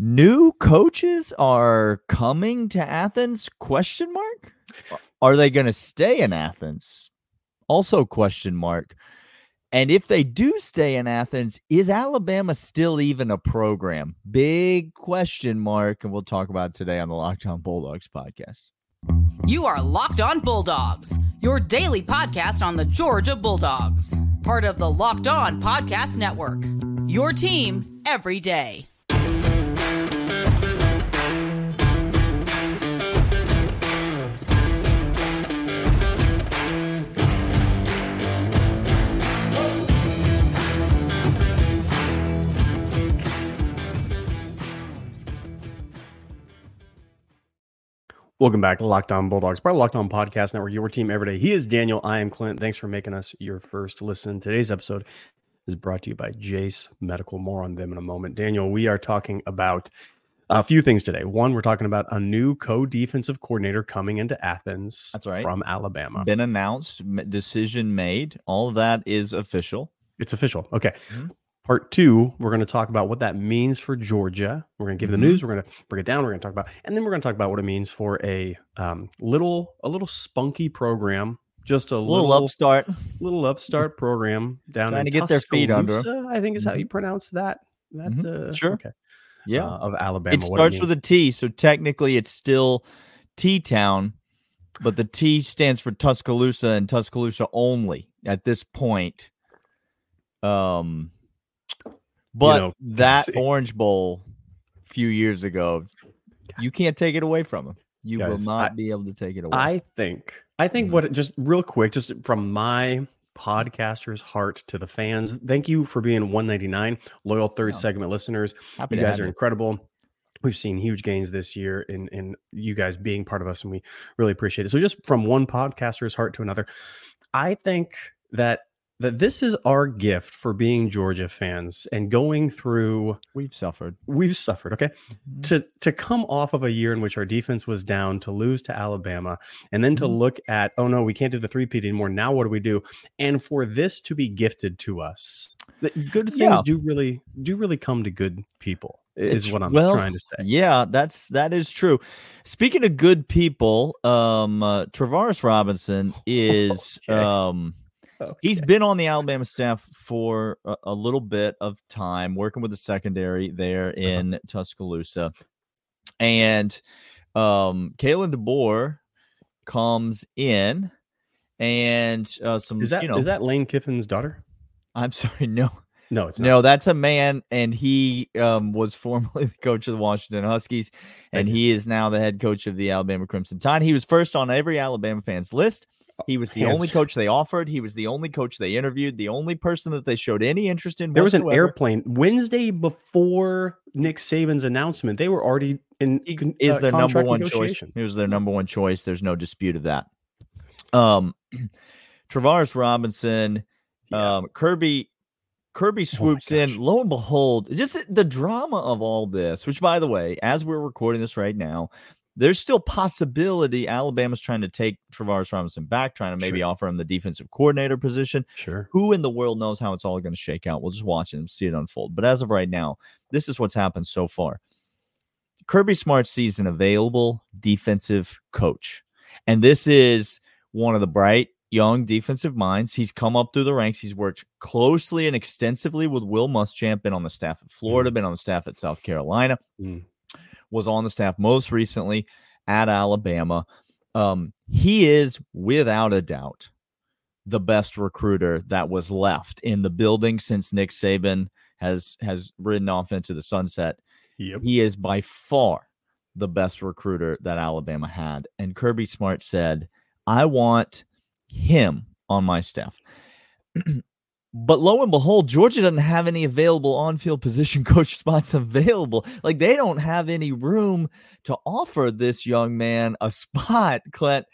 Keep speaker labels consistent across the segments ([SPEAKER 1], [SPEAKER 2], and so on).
[SPEAKER 1] New coaches are coming to Athens? Question mark. Are they going to stay in Athens? Also question mark. And if they do stay in Athens, is Alabama still even a program? Big question mark. And we'll talk about today on the Locked On Bulldogs podcast.
[SPEAKER 2] You are Locked On Bulldogs, your daily podcast on the Georgia Bulldogs, part of the Locked On Podcast Network. Your team every day.
[SPEAKER 3] Welcome back to Locked On Bulldogs, part of Locked On Podcast Network, your team every day. He is Daniel. I am Clint. Thanks for making us your first listen. Today's episode is brought to you by Jase Medical. More on them in a moment. Daniel, we are talking about a few things today. One, we're talking about a new co-defensive coordinator coming into Athens.
[SPEAKER 1] That's right.
[SPEAKER 3] From Alabama.
[SPEAKER 1] Been announced, decision made. All of that is official.
[SPEAKER 3] It's official. Okay. Mm-hmm. Part two, we're going to talk about what that means for Georgia. We're going to give mm-hmm. the news. We're going to break it down. We're going to talk about, and then we're going to talk about what it means for a um, little, a little spunky program, just a little,
[SPEAKER 1] little upstart,
[SPEAKER 3] little upstart program down
[SPEAKER 1] trying to get their feet under.
[SPEAKER 3] I think is how you mm-hmm. pronounce that. That
[SPEAKER 1] mm-hmm. uh, sure.
[SPEAKER 3] Okay.
[SPEAKER 1] Yeah,
[SPEAKER 3] uh, of Alabama.
[SPEAKER 1] It starts it with a T, so technically it's still T Town, but the T stands for Tuscaloosa and Tuscaloosa only at this point. Um but you know, that see. Orange Bowl a few years ago, you can't take it away from him. You Guys, will not I, be able to take it away.
[SPEAKER 3] I think. I think mm-hmm. what just real quick, just from my podcaster's heart to the fans. Thank you for being 199 loyal third yeah. segment listeners. Happy you guys are you. incredible. We've seen huge gains this year in in you guys being part of us, and we really appreciate it. So, just from one podcaster's heart to another, I think that that this is our gift for being Georgia fans and going through
[SPEAKER 1] we've suffered.
[SPEAKER 3] We've suffered, okay? Mm-hmm. To to come off of a year in which our defense was down, to lose to Alabama, and then mm-hmm. to look at, oh no, we can't do the three-peat anymore. Now what do we do? And for this to be gifted to us. Good things yeah. do really do really come to good people is it's, what I'm well, trying to say.
[SPEAKER 1] Yeah, that's that is true. Speaking of good people, um uh, Travaris Robinson is okay. um Okay. He's been on the Alabama staff for a, a, little bit of time, working with the secondary there uh-huh. in uh-huh. Tuscaloosa. And um, Kalen DeBoer comes in, and uh, some
[SPEAKER 3] is that
[SPEAKER 1] you know,
[SPEAKER 3] is that Lane Kiffin's daughter?
[SPEAKER 1] I'm sorry, no,
[SPEAKER 3] no, it's
[SPEAKER 1] not. no. That's a man, and he um, was formerly the coach of the Washington Huskies, and he is now the head coach of the Alabama Crimson Tide. He was first on every Alabama fan's list. He was the only coach they offered. He was the only coach they interviewed. The only person that they showed any interest in.
[SPEAKER 3] There whatsoever. was an airplane Wednesday before Nick Saban's announcement. They were already in.
[SPEAKER 1] He is uh, their number one choice. He was their number one choice. There's no dispute of that. Um, Travaris Robinson, yeah. um, Kirby Kirby oh swoops oh in. Lo and behold, just the drama of all this, which, by the way, as we're recording this right now, there's still possibility Alabama's trying to take Travaris Robinson back, trying to maybe sure. offer him the defensive coordinator position.
[SPEAKER 3] Sure.
[SPEAKER 1] Who in the world knows how it's all going to shake out? We'll just watch it and see it unfold. But as of right now, this is what's happened so far. Kirby Smart sees an available defensive coach. And this is one of the bright young defensive minds. He's come up through the ranks. He's worked closely and extensively with Will Muschamp, been on the staff at Florida, mm. been on the staff at South Carolina. Mm was on the staff most recently at Alabama. Um, he is without a doubt the best recruiter that was left in the building since Nick Saban has has ridden off into the sunset.
[SPEAKER 3] Yep.
[SPEAKER 1] He is by far the best recruiter that Alabama had. And Kirby Smart said, I want him on my staff. But lo and behold, Georgia doesn't have any available on-field position coach spots available. Like they don't have any room to offer this young man a spot. Clint,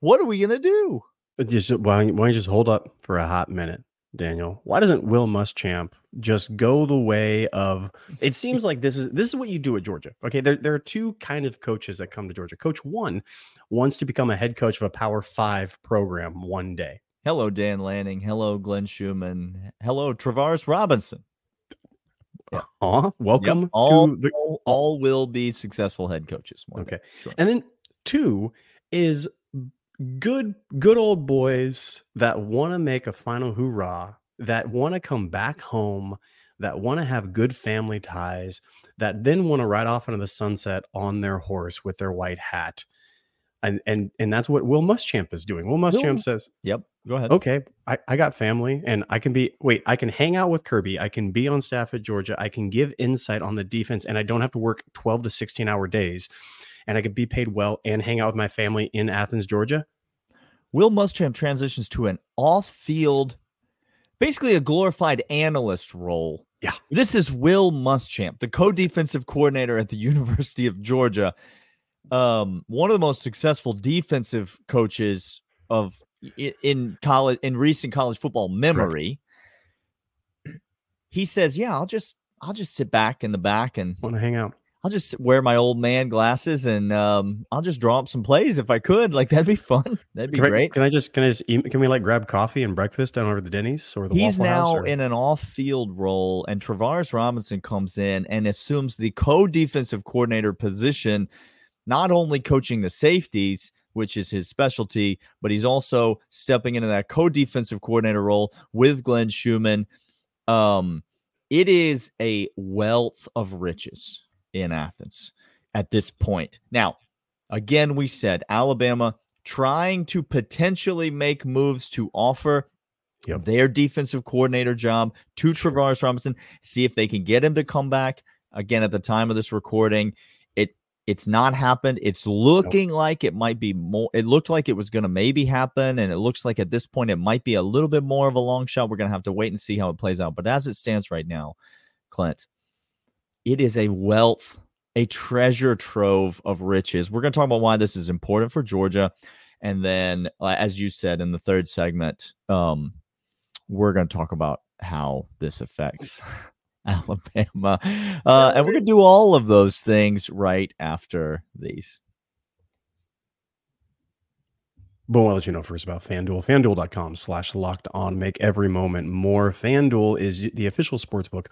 [SPEAKER 1] what are we gonna do?
[SPEAKER 3] Just why, why don't you just hold up for a hot minute, Daniel? Why doesn't Will Muschamp just go the way of? It seems like this is this is what you do at Georgia. Okay, there there are two kind of coaches that come to Georgia. Coach one wants to become a head coach of a Power Five program one day.
[SPEAKER 1] Hello, Dan Lanning. Hello, Glenn Schumann. Hello, Travaris Robinson.
[SPEAKER 3] Yeah. Uh-huh. Welcome
[SPEAKER 1] yep. all,
[SPEAKER 3] the,
[SPEAKER 1] all, all will be successful head coaches.
[SPEAKER 3] Okay. Sure. And then two is good good old boys that want to make a final hoorah, that want to come back home, that want to have good family ties, that then want to ride off into the sunset on their horse with their white hat and and and that's what Will Muschamp is doing. Will Muschamp says,
[SPEAKER 1] "Yep, go ahead.
[SPEAKER 3] Okay, I, I got family, and I can be wait. I can hang out with Kirby. I can be on staff at Georgia. I can give insight on the defense, and I don't have to work twelve to sixteen hour days, and I can be paid well and hang out with my family in Athens, Georgia."
[SPEAKER 1] Will Muschamp transitions to an off-field, basically a glorified analyst role.
[SPEAKER 3] Yeah,
[SPEAKER 1] this is Will Muschamp, the co-defensive coordinator at the University of Georgia um, one of the most successful defensive coaches of in college in recent college football memory. Right. He says, "Yeah, I'll just I'll just sit back in the back and
[SPEAKER 3] want to hang out.
[SPEAKER 1] I'll just wear my old man glasses and um, I'll just draw up some plays if I could. Like that'd be fun. That'd be
[SPEAKER 3] can
[SPEAKER 1] great.
[SPEAKER 3] I, can I just can I just can we like grab coffee and breakfast down over the Denny's or the
[SPEAKER 1] He's
[SPEAKER 3] Waffle
[SPEAKER 1] now
[SPEAKER 3] or?
[SPEAKER 1] in an off-field role, and Travaris Robinson comes in and assumes the co-defensive coordinator position not only coaching the safeties, which is his specialty, but he's also stepping into that co-defensive coordinator role with Glenn Schumann. Um, it is a wealth of riches in Athens at this point. Now, again, we said Alabama trying to potentially make moves to offer yep. their defensive coordinator job to Travaris Robinson, see if they can get him to come back. Again, at the time of this recording, it's not happened. It's looking nope. like it might be more. It looked like it was going to maybe happen. And it looks like at this point, it might be a little bit more of a long shot. We're going to have to wait and see how it plays out. But as it stands right now, Clint, it is a wealth, a treasure trove of riches. We're going to talk about why this is important for Georgia. And then, uh, as you said in the third segment, um, we're going to talk about how this affects Alabama. Uh, and we're going to do all of those things right after these.
[SPEAKER 3] But I'll let you know first about FanDuel. FanDuel.com slash locked on. Make every moment more. FanDuel is the official sports book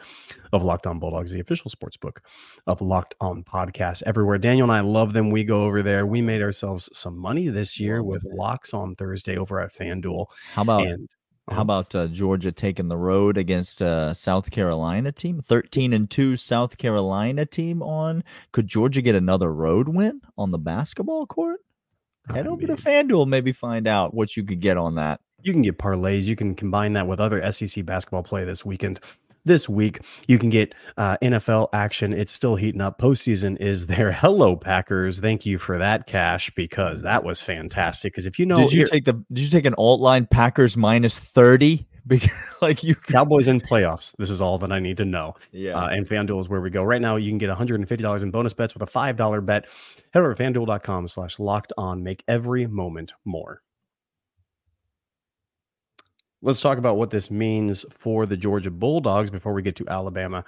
[SPEAKER 3] of Locked On Bulldogs, the official sports book of Locked On Podcast everywhere. Daniel and I love them. We go over there. We made ourselves some money this year with locks on Thursday over at FanDuel.
[SPEAKER 1] How about and how about uh, Georgia taking the road against a South Carolina team? 13 and 2 South Carolina team on. Could Georgia get another road win on the basketball court? Head over to FanDuel, maybe find out what you could get on that.
[SPEAKER 3] You can get parlays. You can combine that with other SEC basketball play this weekend this week. You can get uh, NFL action. It's still heating up. Postseason is there. Hello, Packers. Thank you for that cash because that was fantastic. Because if you know,
[SPEAKER 1] did you here, take the did you take an alt line Packers minus thirty? Because like you
[SPEAKER 3] Cowboys in playoffs. This is all that I need to know.
[SPEAKER 1] Yeah.
[SPEAKER 3] Uh, and FanDuel is where we go. Right now, you can get $150 in bonus bets with a $5 bet. Head over to fanduel.com slash locked on. Make every moment more let's talk about what this means for the Georgia Bulldogs before we get to Alabama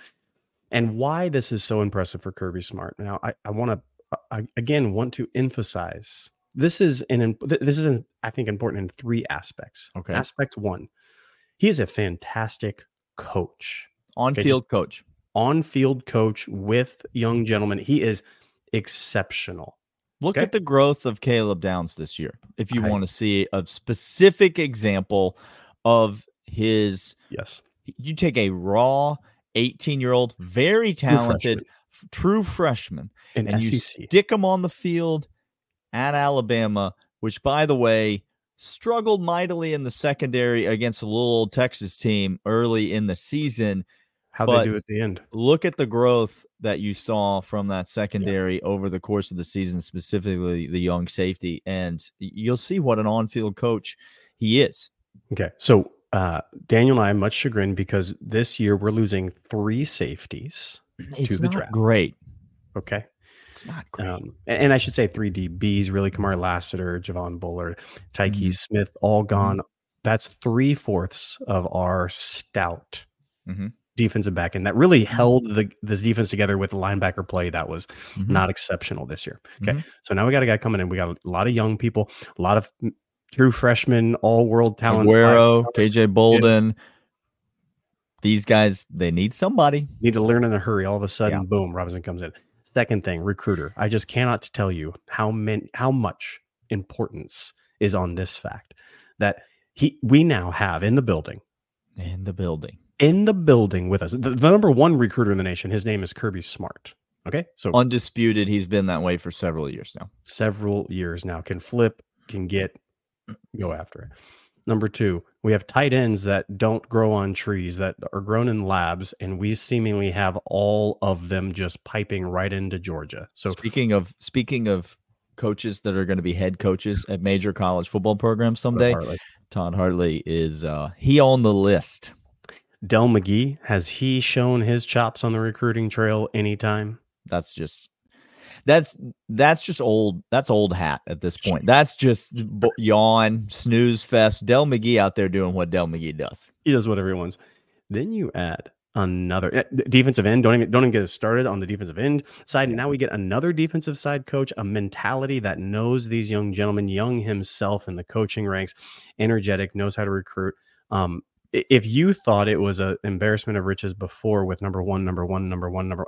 [SPEAKER 3] and why this is so impressive for Kirby Smart. Now, I, I want to, I, again, want to emphasize this is an, this is, an, I think, important in three aspects.
[SPEAKER 1] Okay.
[SPEAKER 3] Aspect one, he is a fantastic coach.
[SPEAKER 1] On field okay, coach.
[SPEAKER 3] On field coach with young gentlemen. He is exceptional.
[SPEAKER 1] Look okay. at the growth of Caleb Downs this year. If you I, want to see a specific example of his
[SPEAKER 3] yes.
[SPEAKER 1] you take a raw 18 year old very talented true freshman, true freshman and you stick him on the field at alabama which by the way struggled mightily in the secondary against a little old texas team early in the season
[SPEAKER 3] how they do at the end?
[SPEAKER 1] look at the growth that you saw from that secondary yeah. over the course of the season specifically the young safety and you'll see what an on-field coach he is
[SPEAKER 3] Okay. So uh, Daniel and I much chagrin because this year we're losing three safeties
[SPEAKER 1] it's
[SPEAKER 3] to the draft.
[SPEAKER 1] Great.
[SPEAKER 3] Okay.
[SPEAKER 1] It's not great. Um,
[SPEAKER 3] and, and, I should say three DBs, really Kamari Lassiter, Javon Bullard, Tykee mm-hmm. Smith, all gone. Mm-hmm. That's three fourths of our stout mm-hmm. defensive back. end that really mm-hmm. held the this defense together with linebacker play that was mm-hmm. not exceptional this year. Okay. Mm-hmm. So now we got a guy coming in. We got a lot of young people, a lot of true freshman, all world talent.
[SPEAKER 1] Aguero, KJ Bolden, these guys they need somebody.
[SPEAKER 3] Need to learn in a hurry. All of a sudden, yeah. boom, Robinson comes in. Second thing, recruiter. I just cannot tell you how many how much importance is on this fact that he we now have in the building.
[SPEAKER 1] In the building.
[SPEAKER 3] In the building with us. The, the number one recruiter in the nation, his name is Kirby Smart. Okay.
[SPEAKER 1] So undisputed, he's been that way for several years now.
[SPEAKER 3] Several years now. Can flip, can get, go after it. Number two, we have tight ends that don't grow on trees, that are grown in labs, and we seemingly have all of them just piping right into Georgia. So
[SPEAKER 1] speaking of speaking of coaches that are going to be head coaches at major college football programs someday, Hartley, Todd Hartley is uh he on the list.
[SPEAKER 3] Dell McGee, has he shown his chops on the recruiting trail anytime?
[SPEAKER 1] That's just that's that's just old. That's old hat at this point. That's just yawn snooze fest. Dell McGee out there doing what Dell McGee does.
[SPEAKER 3] He does whatever he wants. Then you add another eh, defensive end. Don't even don't even get us started on the defensive end side. And now we get another defensive side coach, a mentality that knows these young gentlemen, young himself in the coaching ranks, energetic, knows how to recruit. Um, if you thought it was an embarrassment of riches before with number one, number one, number one, number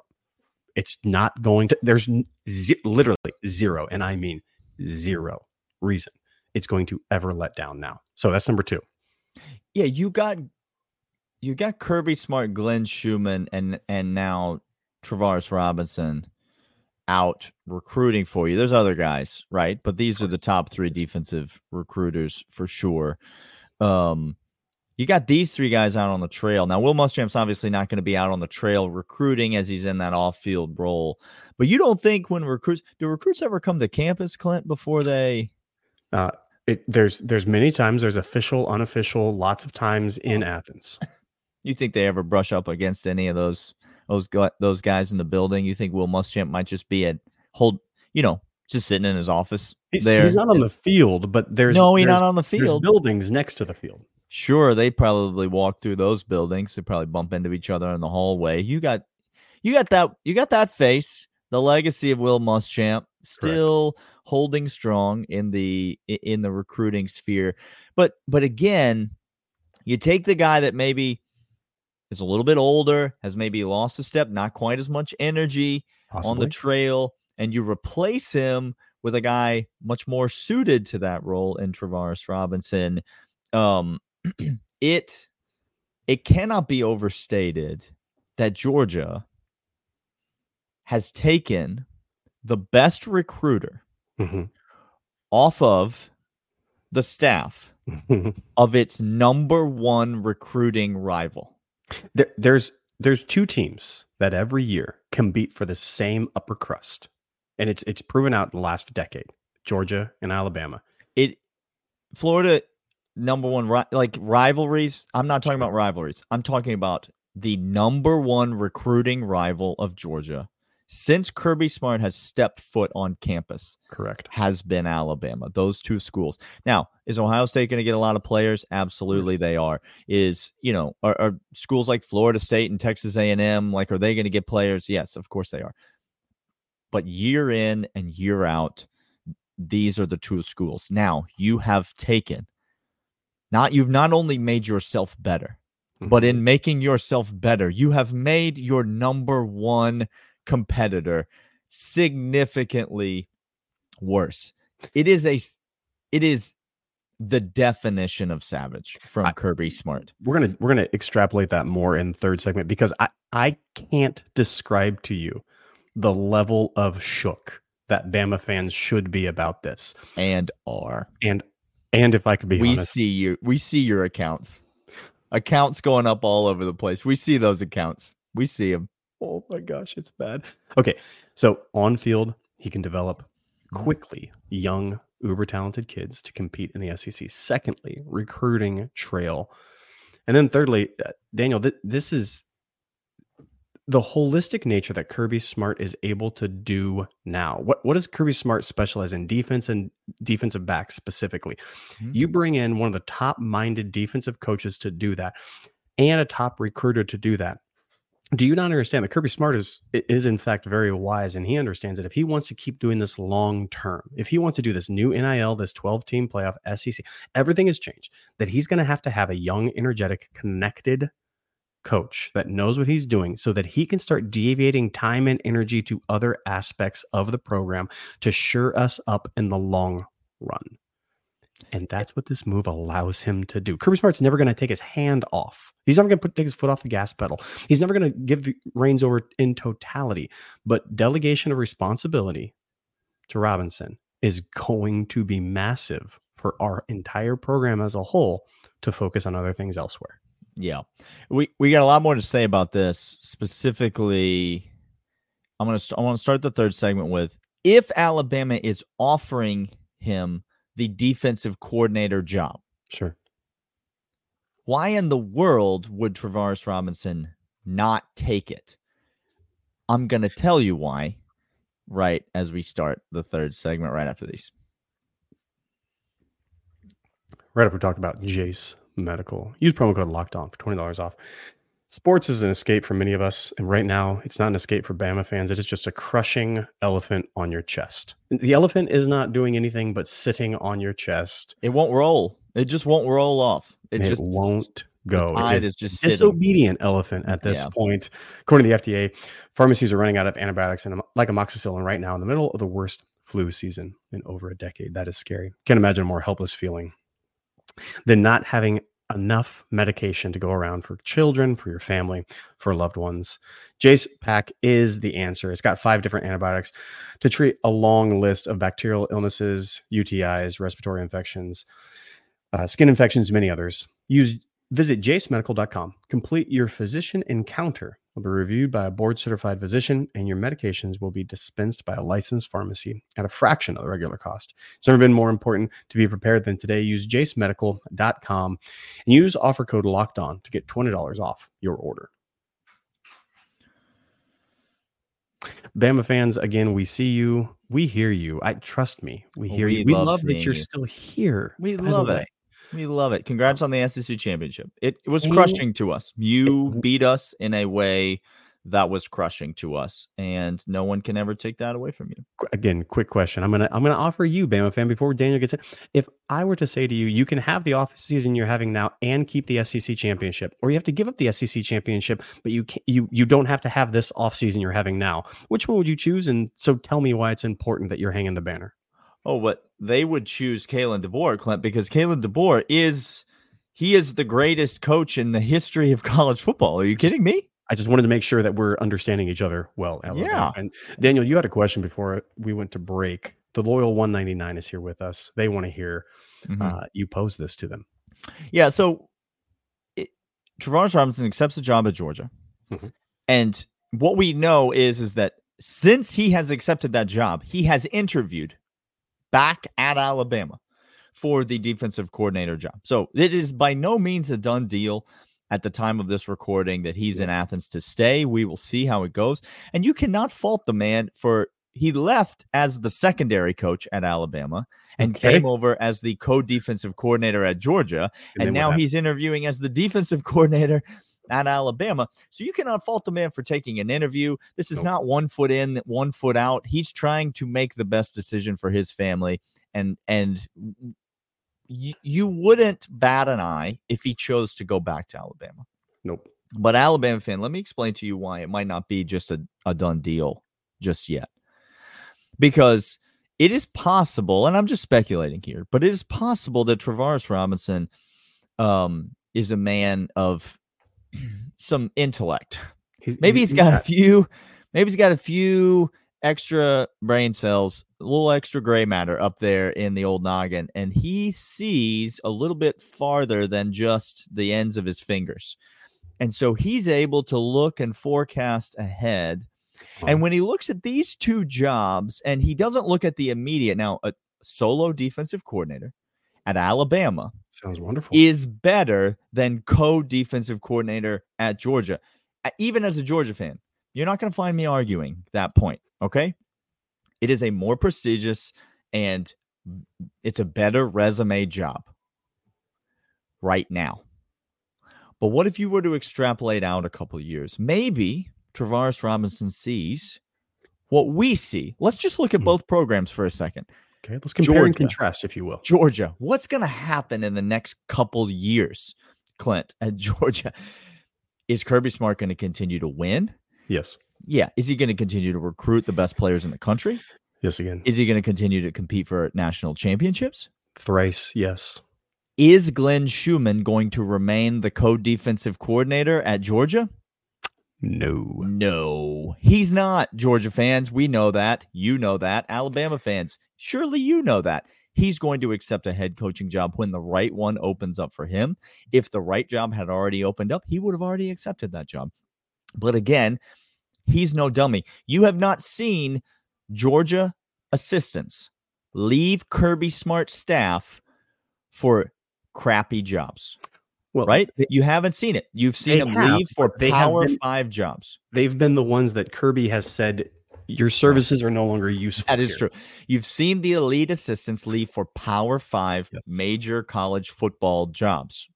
[SPEAKER 3] it's not going to, there's z- literally zero, and I mean zero reason it's going to ever let down now. So that's number two.
[SPEAKER 1] Yeah, you got you got Kirby Smart, Glenn Schumann, and and now Travaris Robinson out recruiting for you. There's other guys, right? But these are the top three defensive recruiters for sure. Um, you got these three guys out on the trail. Now, Will Muschamp's obviously not going to be out on the trail recruiting as he's in that off field role. But you don't think when recruits do recruits ever come to campus, Clint, before they
[SPEAKER 3] uh it, there's there's many times there's official, unofficial, lots of times in Athens.
[SPEAKER 1] You think they ever brush up against any of those those those guys in the building? You think Will Muschamp might just be at hold, you know, just sitting in his office
[SPEAKER 3] he's,
[SPEAKER 1] there?
[SPEAKER 3] He's not on the field, but there's
[SPEAKER 1] no, he's
[SPEAKER 3] there's,
[SPEAKER 1] not on the field.
[SPEAKER 3] buildings next to the field.
[SPEAKER 1] Sure, they probably walk through those buildings. They probably bump into each other in the hallway. You got, you got that, you got that face. The legacy of Will Muschamp still Correct. holding strong in the in the recruiting sphere. But but again, you take the guy that maybe is a little bit older, has maybe lost a step, not quite as much energy Possibly. on the trail, and you replace him with a guy much more suited to that role in Travaris Robinson. Um, it it cannot be overstated that Georgia has taken the best recruiter mm-hmm. off of the staff of its number one recruiting rival.
[SPEAKER 3] There, there's there's two teams that every year compete for the same upper crust, and it's it's proven out the last decade: Georgia and Alabama.
[SPEAKER 1] It Florida number one like rivalries. I'm not talking about rivalries. I'm talking about the number one recruiting rival of Georgia since Kirby Smart has stepped foot on campus.
[SPEAKER 3] Correct.
[SPEAKER 1] Has been Alabama. Those two schools. Now, is Ohio State going to get a lot of players? Absolutely, they are. Is you know, are, are schools like Florida State and Texas A&M like are they going to get players? Yes, of course they are. But year in and year out, these are the two schools. Now you have taken not you've not only made yourself better, mm-hmm. but in making yourself better, you have made your number one competitor significantly worse. It is a it is the definition of savage from I, Kirby Smart.
[SPEAKER 3] We're gonna we're gonna extrapolate that more in third segment because I I can't describe to you the level of shook that Bama fans should be about this
[SPEAKER 1] and are
[SPEAKER 3] and and if I could be
[SPEAKER 1] we
[SPEAKER 3] honest,
[SPEAKER 1] see you. We see your accounts. Accounts going up all over the place. We see those accounts. We see them.
[SPEAKER 3] Oh my gosh, it's bad. Okay, so on field, he can develop mm-hmm. quickly young, uber talented kids to compete in the SEC. Secondly, recruiting trail, and then thirdly, uh, Daniel, th- this is the holistic nature that Kirby Smart is able to do now. What what does Kirby Smart specialize in defense and defensive backs specifically? Mm-hmm. You bring in one of the top minded defensive coaches to do that and a top recruiter to do that. Do you not understand that Kirby Smart is is in fact very wise and he understands that if he wants to keep doing this long term, if he wants to do this new NIL, this 12 team playoff SEC, everything has changed. That he's going to have to have a young, energetic, connected coach that knows what he's doing so that he can start deviating time and energy to other aspects of the program to sure us up in the long run. And that's what this move allows him to do. Kirby Smart's never going to take his hand off. He's never going to take his foot off the gas pedal. He's never going to give the reins over in totality. But delegation of responsibility to Robinson is going to be massive for our entire program as a whole to focus on other things elsewhere.
[SPEAKER 1] Yeah. We we got a lot more to say about this. Specifically, I'm going to I want to start the third segment with if Alabama is offering him the defensive coordinator job.
[SPEAKER 3] Sure.
[SPEAKER 1] Why in the world would Travaris Robinson not take it? I'm going to tell you why right as we start the third segment right after these.
[SPEAKER 3] Right after we talk about Jase Medical. Use promo code locked on for $20 off. Sports is an escape for many of us. And right now, it's not an escape for Bama fans. It is just a crushing elephant on your chest. The elephant is not doing anything but sitting on your chest.
[SPEAKER 1] It won't roll. It just won't roll off.
[SPEAKER 3] It,
[SPEAKER 1] it just
[SPEAKER 3] won't go.
[SPEAKER 1] It is, is just
[SPEAKER 3] disobedient sitting. elephant at this yeah. point. According to the FDA, pharmacies are running out of antibiotics and like amoxicillin right now in the middle of the worst flu season in over a decade. That is scary. Can't imagine a more helpless feeling than not having enough medication to go around for children, for your family, for loved ones. Jase Pack is the answer. It's got five different antibiotics to treat a long list of bacterial illnesses, UTIs, respiratory infections, uh, skin infections, many others. Use visit jasemedical.com. Complete your physician encounter will be reviewed by a board certified physician, and your medications will be dispensed by a licensed pharmacy at a fraction of the regular cost. It's never been more important to be prepared than today. Use jasemedical.com and use offer code locked on to get $20 off your order. Bama fans, again, we see you, we hear you. I trust me, we oh, hear we you. We love, love that you're you. still here.
[SPEAKER 1] We love it. We love it. Congrats on the SEC championship. It, it was crushing to us. You beat us in a way that was crushing to us, and no one can ever take that away from you.
[SPEAKER 3] Again, quick question. I'm gonna I'm gonna offer you, Bama fan, before Daniel gets it. If I were to say to you, you can have the off season you're having now and keep the SEC championship, or you have to give up the SEC championship, but you can, you you don't have to have this off season you're having now. Which one would you choose? And so tell me why it's important that you're hanging the banner.
[SPEAKER 1] Oh, but they would choose Kalen DeBoer, Clint, because Kalen DeBoer is he is the greatest coach in the history of college football. Are you kidding me?
[SPEAKER 3] I just wanted to make sure that we're understanding each other well.
[SPEAKER 1] Yeah.
[SPEAKER 3] And Daniel, you had a question before we went to break. The loyal 199 is here with us. They want to hear mm-hmm. uh, you pose this to them.
[SPEAKER 1] Yeah. So it, Travaris Robinson accepts the job at Georgia, mm-hmm. and what we know is is that since he has accepted that job, he has interviewed back at Alabama for the defensive coordinator job. So it is by no means a done deal at the time of this recording that he's in Athens to stay. We will see how it goes. And you cannot fault the man for he left as the secondary coach at Alabama and okay. came over as the co-defensive coordinator at Georgia and, and now he's interviewing as the defensive coordinator at Alabama. So you cannot fault the man for taking an interview. This is nope. not one foot in, one foot out. He's trying to make the best decision for his family. And and you, you wouldn't bat an eye if he chose to go back to Alabama.
[SPEAKER 3] Nope.
[SPEAKER 1] But Alabama fan, let me explain to you why it might not be just a, a done deal just yet. Because it is possible, and I'm just speculating here, but it is possible that Travaris Robinson um, is a man of some intellect. He's, maybe he's, he's got, got a few. Maybe he's got a few extra brain cells, a little extra gray matter up there in the old noggin, and he sees a little bit farther than just the ends of his fingers. And so he's able to look and forecast ahead. And when he looks at these two jobs, and he doesn't look at the immediate now, a solo defensive coordinator at Alabama
[SPEAKER 3] sounds wonderful
[SPEAKER 1] is better than co-defensive coordinator at Georgia. Even as a Georgia fan, you're not going to find me arguing that point, okay? It is a more prestigious and it's a better resume job right now. But what if you were to extrapolate out a couple years? Maybe Travaris Robinson sees what we see. Let's just look at hmm. both programs for a second.
[SPEAKER 3] Okay, let's compare Georgia. and contrast, if you will.
[SPEAKER 1] Georgia, what's going to happen in the next couple years, Clint, at Georgia? Is Kirby Smart going to continue to win?
[SPEAKER 3] Yes.
[SPEAKER 1] Yeah. Is he going to continue to recruit the best players in the country?
[SPEAKER 3] Yes, again.
[SPEAKER 1] Is he going to continue to compete for national championships?
[SPEAKER 3] Thrice, yes.
[SPEAKER 1] Is Glenn Schumann going to remain the co defensive coordinator at Georgia?
[SPEAKER 3] No.
[SPEAKER 1] No, he's not. Georgia fans, we know that. You know that. Alabama fans, surely you know that. He's going to accept a head coaching job when the right one opens up for him. If the right job had already opened up, he would have already accepted that job. But again, he's no dummy. You have not seen Georgia assistants leave Kirby Smart staff for crappy jobs. Well, right? You haven't seen it. You've seen them have, leave for Power been, Five jobs.
[SPEAKER 3] They've been the ones that Kirby has said your services are no longer useful.
[SPEAKER 1] That is here. true. You've seen the elite assistants leave for Power Five yes. major college football jobs.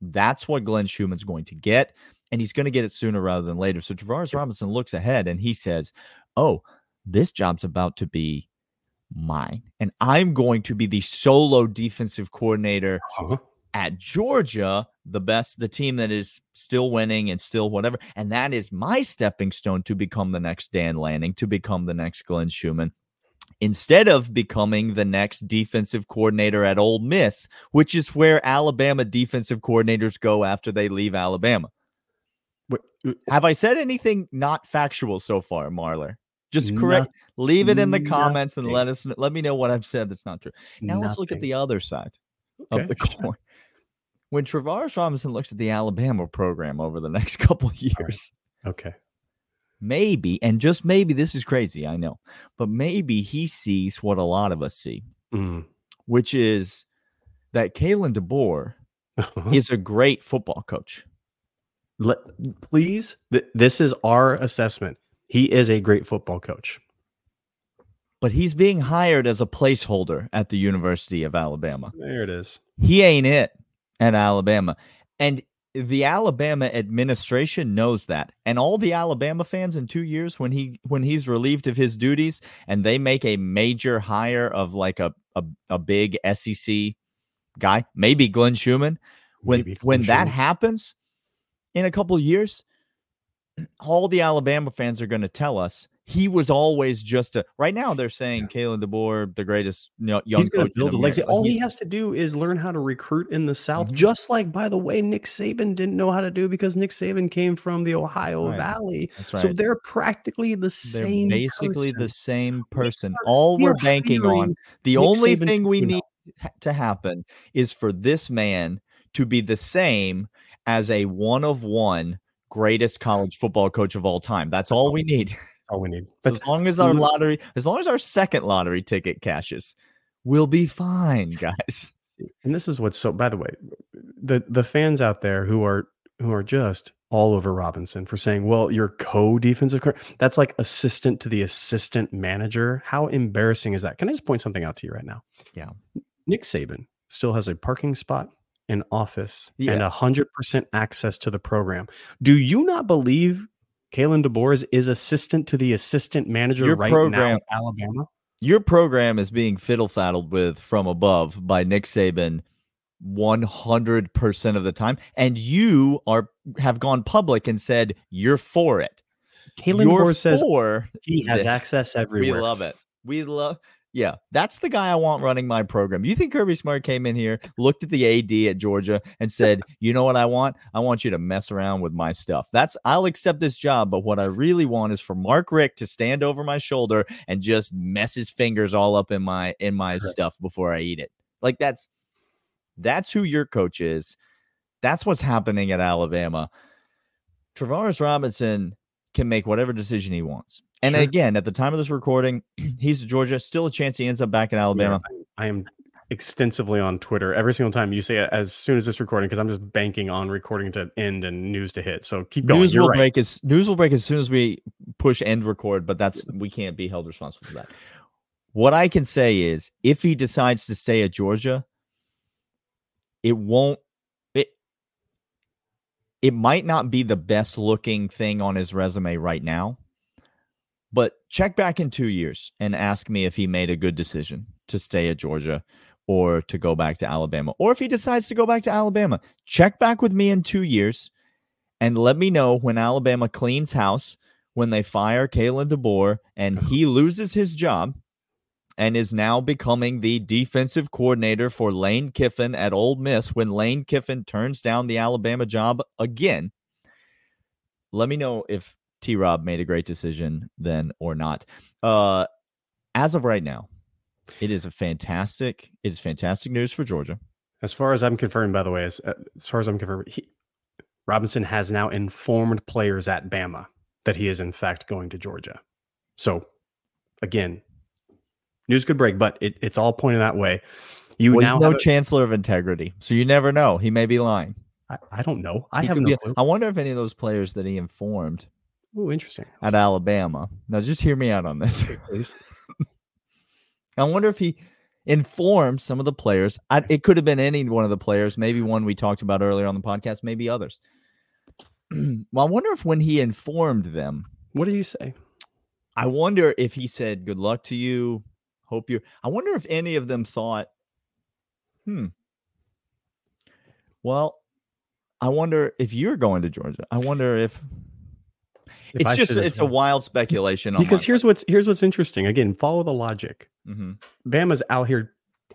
[SPEAKER 1] That's what Glenn Schumann's going to get, and he's going to get it sooner rather than later. So Travaris Robinson looks ahead and he says, "Oh, this job's about to be mine, and I'm going to be the solo defensive coordinator." Uh-huh at Georgia, the best, the team that is still winning and still whatever. And that is my stepping stone to become the next Dan Lanning, to become the next Glenn Schumann. Instead of becoming the next defensive coordinator at Ole Miss, which is where Alabama defensive coordinators go after they leave Alabama. Have I said anything not factual so far, Marler? Just correct. leave it in the comments nothing. and let us let me know what I've said that's not true. Now nothing. let's look at the other side okay. of the coin when Travaris Robinson looks at the Alabama program over the next couple years.
[SPEAKER 3] Okay.
[SPEAKER 1] Maybe, and just maybe this is crazy, I know, but maybe he sees what a lot of us see, mm. which is that Kalen DeBoer is a great football coach.
[SPEAKER 3] Let, please, th- this is our assessment. He is a great football coach.
[SPEAKER 1] But he's being hired as a placeholder at the University of Alabama.
[SPEAKER 3] There it is.
[SPEAKER 1] He ain't it at Alabama. And the Alabama administration knows that. And all the Alabama fans in 2 years when he when he's relieved of his duties and they make a major hire of like a a, a big SEC guy, maybe Glenn Schumann, when Glenn when Schumann. that happens in a couple years, all the Alabama fans are going to tell us he was always just a. Right now, they're saying yeah. Kalen DeBoer, the greatest you know, young.
[SPEAKER 3] He's going to build a legacy. All he has to do is learn how to recruit in the South, mm-hmm. just like, by the way, Nick Saban didn't know how to do because Nick Saban came from the Ohio right. Valley. Right. So they're practically the same.
[SPEAKER 1] They're basically person. the same person. We are, all we're banking on. The Nick only Saban thing we need to happen is for this man to be the same as a one of one greatest college football coach of all time. That's all we need
[SPEAKER 3] all we need.
[SPEAKER 1] But as long as our lottery, as long as our second lottery ticket cashes, we'll be fine, guys.
[SPEAKER 3] And this is what's so. By the way, the the fans out there who are who are just all over Robinson for saying, "Well, you're co-defensive That's like assistant to the assistant manager. How embarrassing is that? Can I just point something out to you right now?
[SPEAKER 1] Yeah,
[SPEAKER 3] Nick Saban still has a parking spot, an office, yeah. and hundred percent access to the program. Do you not believe Kalen DeBoer is assistant to the assistant manager your right program, now Alabama.
[SPEAKER 1] Your program is being fiddle faddled with from above by Nick Saban 100% of the time. And you are have gone public and said you're for it.
[SPEAKER 3] Kalen DeBoer says he has this. access everywhere.
[SPEAKER 1] We love it. We love yeah, that's the guy I want running my program. You think Kirby Smart came in here, looked at the AD at Georgia, and said, "You know what I want? I want you to mess around with my stuff. That's I'll accept this job, but what I really want is for Mark Richt to stand over my shoulder and just mess his fingers all up in my in my stuff before I eat it. Like that's that's who your coach is. That's what's happening at Alabama. Travaris Robinson can make whatever decision he wants. And sure. again, at the time of this recording, he's Georgia. Still a chance he ends up back in Alabama.
[SPEAKER 3] Yeah, I am extensively on Twitter every single time you say it as soon as this recording because I'm just banking on recording to end and news to hit. So keep going.
[SPEAKER 1] News
[SPEAKER 3] You're
[SPEAKER 1] will
[SPEAKER 3] right.
[SPEAKER 1] break as news will break as soon as we push end record, but that's we can't be held responsible for that. What I can say is if he decides to stay at Georgia, it won't it it might not be the best looking thing on his resume right now but check back in two years and ask me if he made a good decision to stay at Georgia or to go back to Alabama, or if he decides to go back to Alabama. Check back with me in two years And let me know when Alabama cleans house, when they fire Kalen DeBoer and uh-huh. he loses his job and is now becoming the defensive coordinator for Lane Kiffin at Ole Miss when Lane Kiffin turns down the Alabama job again. Let me know if T Rob made a great decision then or not. Uh, as of right now, it is a fantastic. It is fantastic news for Georgia.
[SPEAKER 3] As far as I'm confirmed, by the way, as, uh, as far as I'm confirmed, he, Robinson has now informed players at Bama that he is in fact going to Georgia. So, again, news could break, but it, it's all pointing that way.
[SPEAKER 1] You well, now no a, chancellor of integrity, so you never know. He may be lying.
[SPEAKER 3] I, I don't know. I he have no
[SPEAKER 1] be, I wonder if any of those players that he informed.
[SPEAKER 3] Oh, interesting.
[SPEAKER 1] At Alabama. Now, just hear me out on this, please. I wonder if he informed some of the players. I, it could have been any one of the players, maybe one we talked about earlier on the podcast, maybe others. well, I wonder if when he informed them,
[SPEAKER 3] what did he say?
[SPEAKER 1] I wonder if he said, "Good luck to you. Hope you." I wonder if any of them thought, "Hmm." Well, I wonder if you're going to Georgia. I wonder if if it's I just it's a wild speculation.
[SPEAKER 3] Because here's part. what's here's what's interesting. Again, follow the logic. Mm-hmm. Bama's out here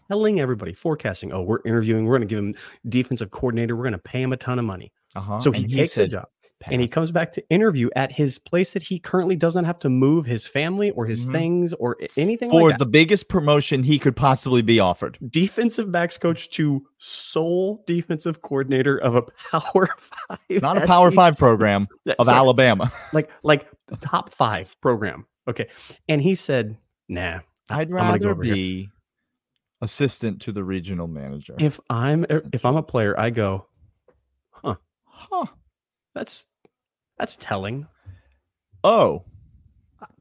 [SPEAKER 3] telling everybody, forecasting. Oh, we're interviewing. We're going to give him defensive coordinator. We're going to pay him a ton of money. Uh-huh. So he and takes he the job. And he comes back to interview at his place that he currently does not have to move his family or his mm-hmm. things or anything
[SPEAKER 1] for
[SPEAKER 3] like
[SPEAKER 1] the biggest promotion he could possibly be offered.
[SPEAKER 3] Defensive backs coach to sole defensive coordinator of a Power Five,
[SPEAKER 1] not a Power Five program of Sorry. Alabama,
[SPEAKER 3] like like top five program. Okay, and he said, "Nah,
[SPEAKER 1] I'd rather be." Here. Assistant to the regional manager.
[SPEAKER 3] If I'm if I'm a player, I go, huh, huh. That's that's telling.
[SPEAKER 1] Oh.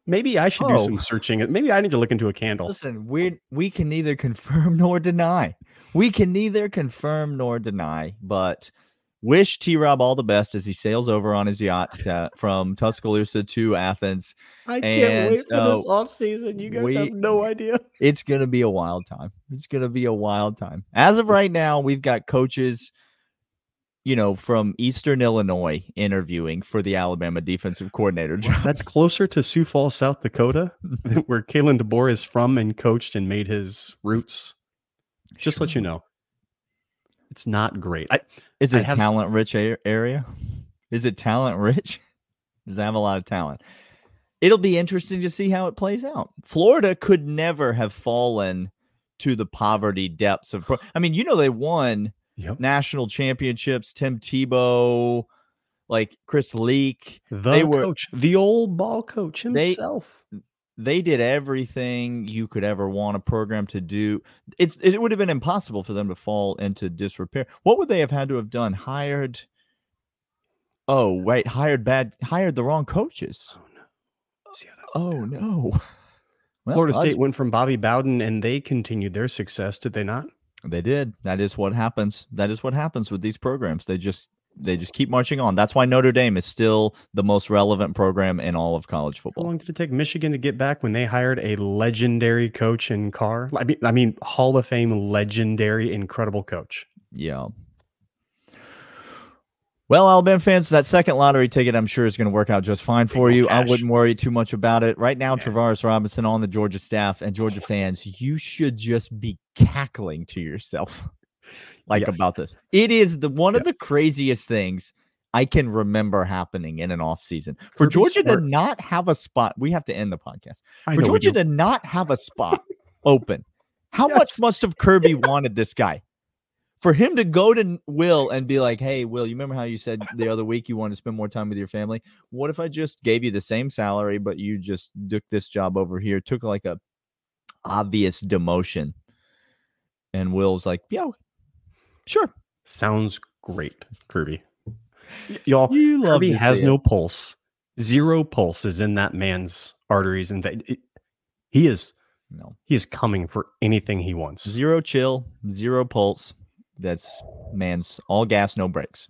[SPEAKER 3] Maybe I should oh. do some searching. Maybe I need to look into a candle.
[SPEAKER 1] Listen, we we can neither confirm nor deny. We can neither confirm nor deny, but wish T Rob all the best as he sails over on his yacht to, from Tuscaloosa to Athens.
[SPEAKER 3] I can't and, wait for uh, this off season. You guys we, have no idea.
[SPEAKER 1] It's gonna be a wild time. It's gonna be a wild time. As of right now, we've got coaches you know, from Eastern Illinois interviewing for the Alabama defensive coordinator job.
[SPEAKER 3] That's closer to Sioux Falls, South Dakota, where Kalen DeBoer is from and coached and made his roots. Just sure. let you know, it's not great. I,
[SPEAKER 1] is it a talent rich area? Is it talent rich? Does it have a lot of talent? It'll be interesting to see how it plays out. Florida could never have fallen to the poverty depths of. Pro- I mean, you know, they won yep. national championships. Tim Tebow, like Chris Leak,
[SPEAKER 3] the they were coach, the old ball coach himself.
[SPEAKER 1] They, they did everything you could ever want a program to do. It's it would have been impossible for them to fall into disrepair. What would they have had to have done? Hired Oh, wait, hired bad hired the wrong coaches. Oh no. Oh no.
[SPEAKER 3] Well, Florida State went from Bobby Bowden and they continued their success, did they not?
[SPEAKER 1] They did. That is what happens. That is what happens with these programs. They just they just keep marching on. That's why Notre Dame is still the most relevant program in all of college football.
[SPEAKER 3] How long did it take Michigan to get back when they hired a legendary coach in Carr? I mean, I mean, Hall of Fame, legendary, incredible coach.
[SPEAKER 1] Yeah. Well, Alabama fans, that second lottery ticket, I'm sure, is going to work out just fine for you. Cash. I wouldn't worry too much about it. Right now, yeah. Travaris Robinson on the Georgia staff and Georgia fans, you should just be cackling to yourself like yes. about this. It is the one yes. of the craziest things I can remember happening in an off season. For Kirby Georgia Smart. to not have a spot, we have to end the podcast. I For Georgia to not have a spot open, how yes. much must have Kirby wanted this guy? For him to go to Will and be like, "Hey, Will, you remember how you said the other week you want to spend more time with your family? What if I just gave you the same salary, but you just took this job over here, took like a obvious demotion?" And Will's like, "Yeah, sure,
[SPEAKER 3] sounds great, Kirby." Y'all, you Kirby has no pulse. Zero pulse is in that man's arteries, and that he is no, he is coming for anything he wants.
[SPEAKER 1] Zero chill, zero pulse that's man's all gas, no brakes.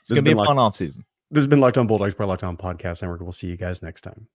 [SPEAKER 1] It's this gonna be a fun off season.
[SPEAKER 3] This has been Locked On Bulldogs by Locked On Podcast Network. We'll see you guys next time.